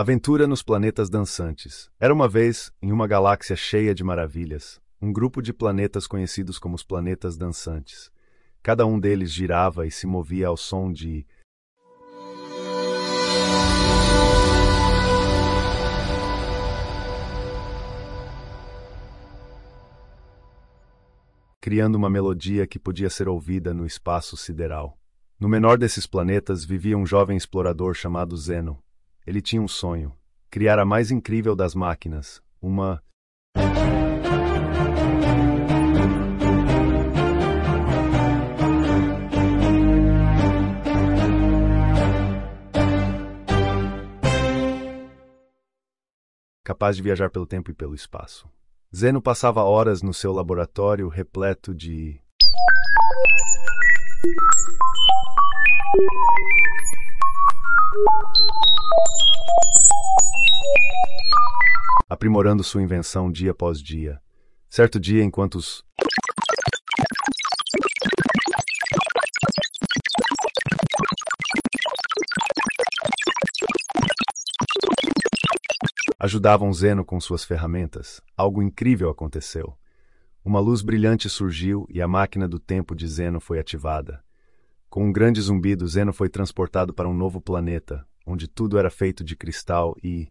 Aventura nos planetas dançantes. Era uma vez, em uma galáxia cheia de maravilhas, um grupo de planetas conhecidos como os planetas dançantes. Cada um deles girava e se movia ao som de criando uma melodia que podia ser ouvida no espaço sideral. No menor desses planetas vivia um jovem explorador chamado Zeno, ele tinha um sonho: criar a mais incrível das máquinas, uma. capaz de viajar pelo tempo e pelo espaço. Zeno passava horas no seu laboratório repleto de aprimorando sua invenção dia após dia. Certo dia, enquanto os ajudavam Zeno com suas ferramentas, algo incrível aconteceu. Uma luz brilhante surgiu e a máquina do tempo de Zeno foi ativada. Com um grande zumbido, Zeno foi transportado para um novo planeta, onde tudo era feito de cristal e.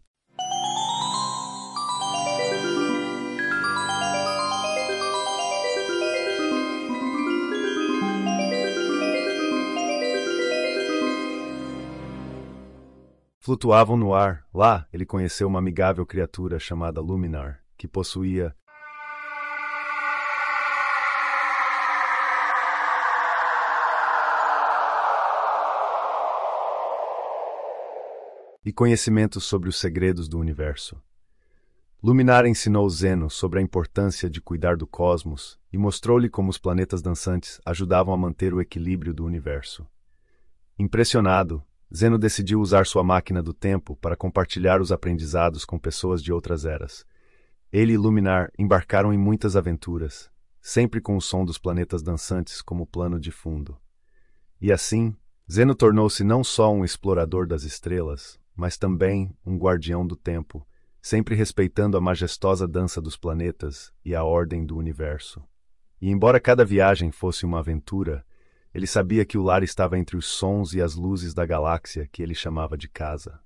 Flutuavam no ar. Lá, ele conheceu uma amigável criatura chamada Luminar, que possuía e conhecimentos sobre os segredos do universo. Luminar ensinou Zeno sobre a importância de cuidar do cosmos e mostrou-lhe como os planetas dançantes ajudavam a manter o equilíbrio do universo. Impressionado, Zeno decidiu usar sua máquina do tempo para compartilhar os aprendizados com pessoas de outras eras. Ele e Luminar embarcaram em muitas aventuras, sempre com o som dos planetas dançantes como plano de fundo. E assim, Zeno tornou-se não só um explorador das estrelas, mas também um guardião do tempo, sempre respeitando a majestosa dança dos planetas e a ordem do universo. E embora cada viagem fosse uma aventura, ele sabia que o lar estava entre os sons e as luzes da galáxia que ele chamava de casa.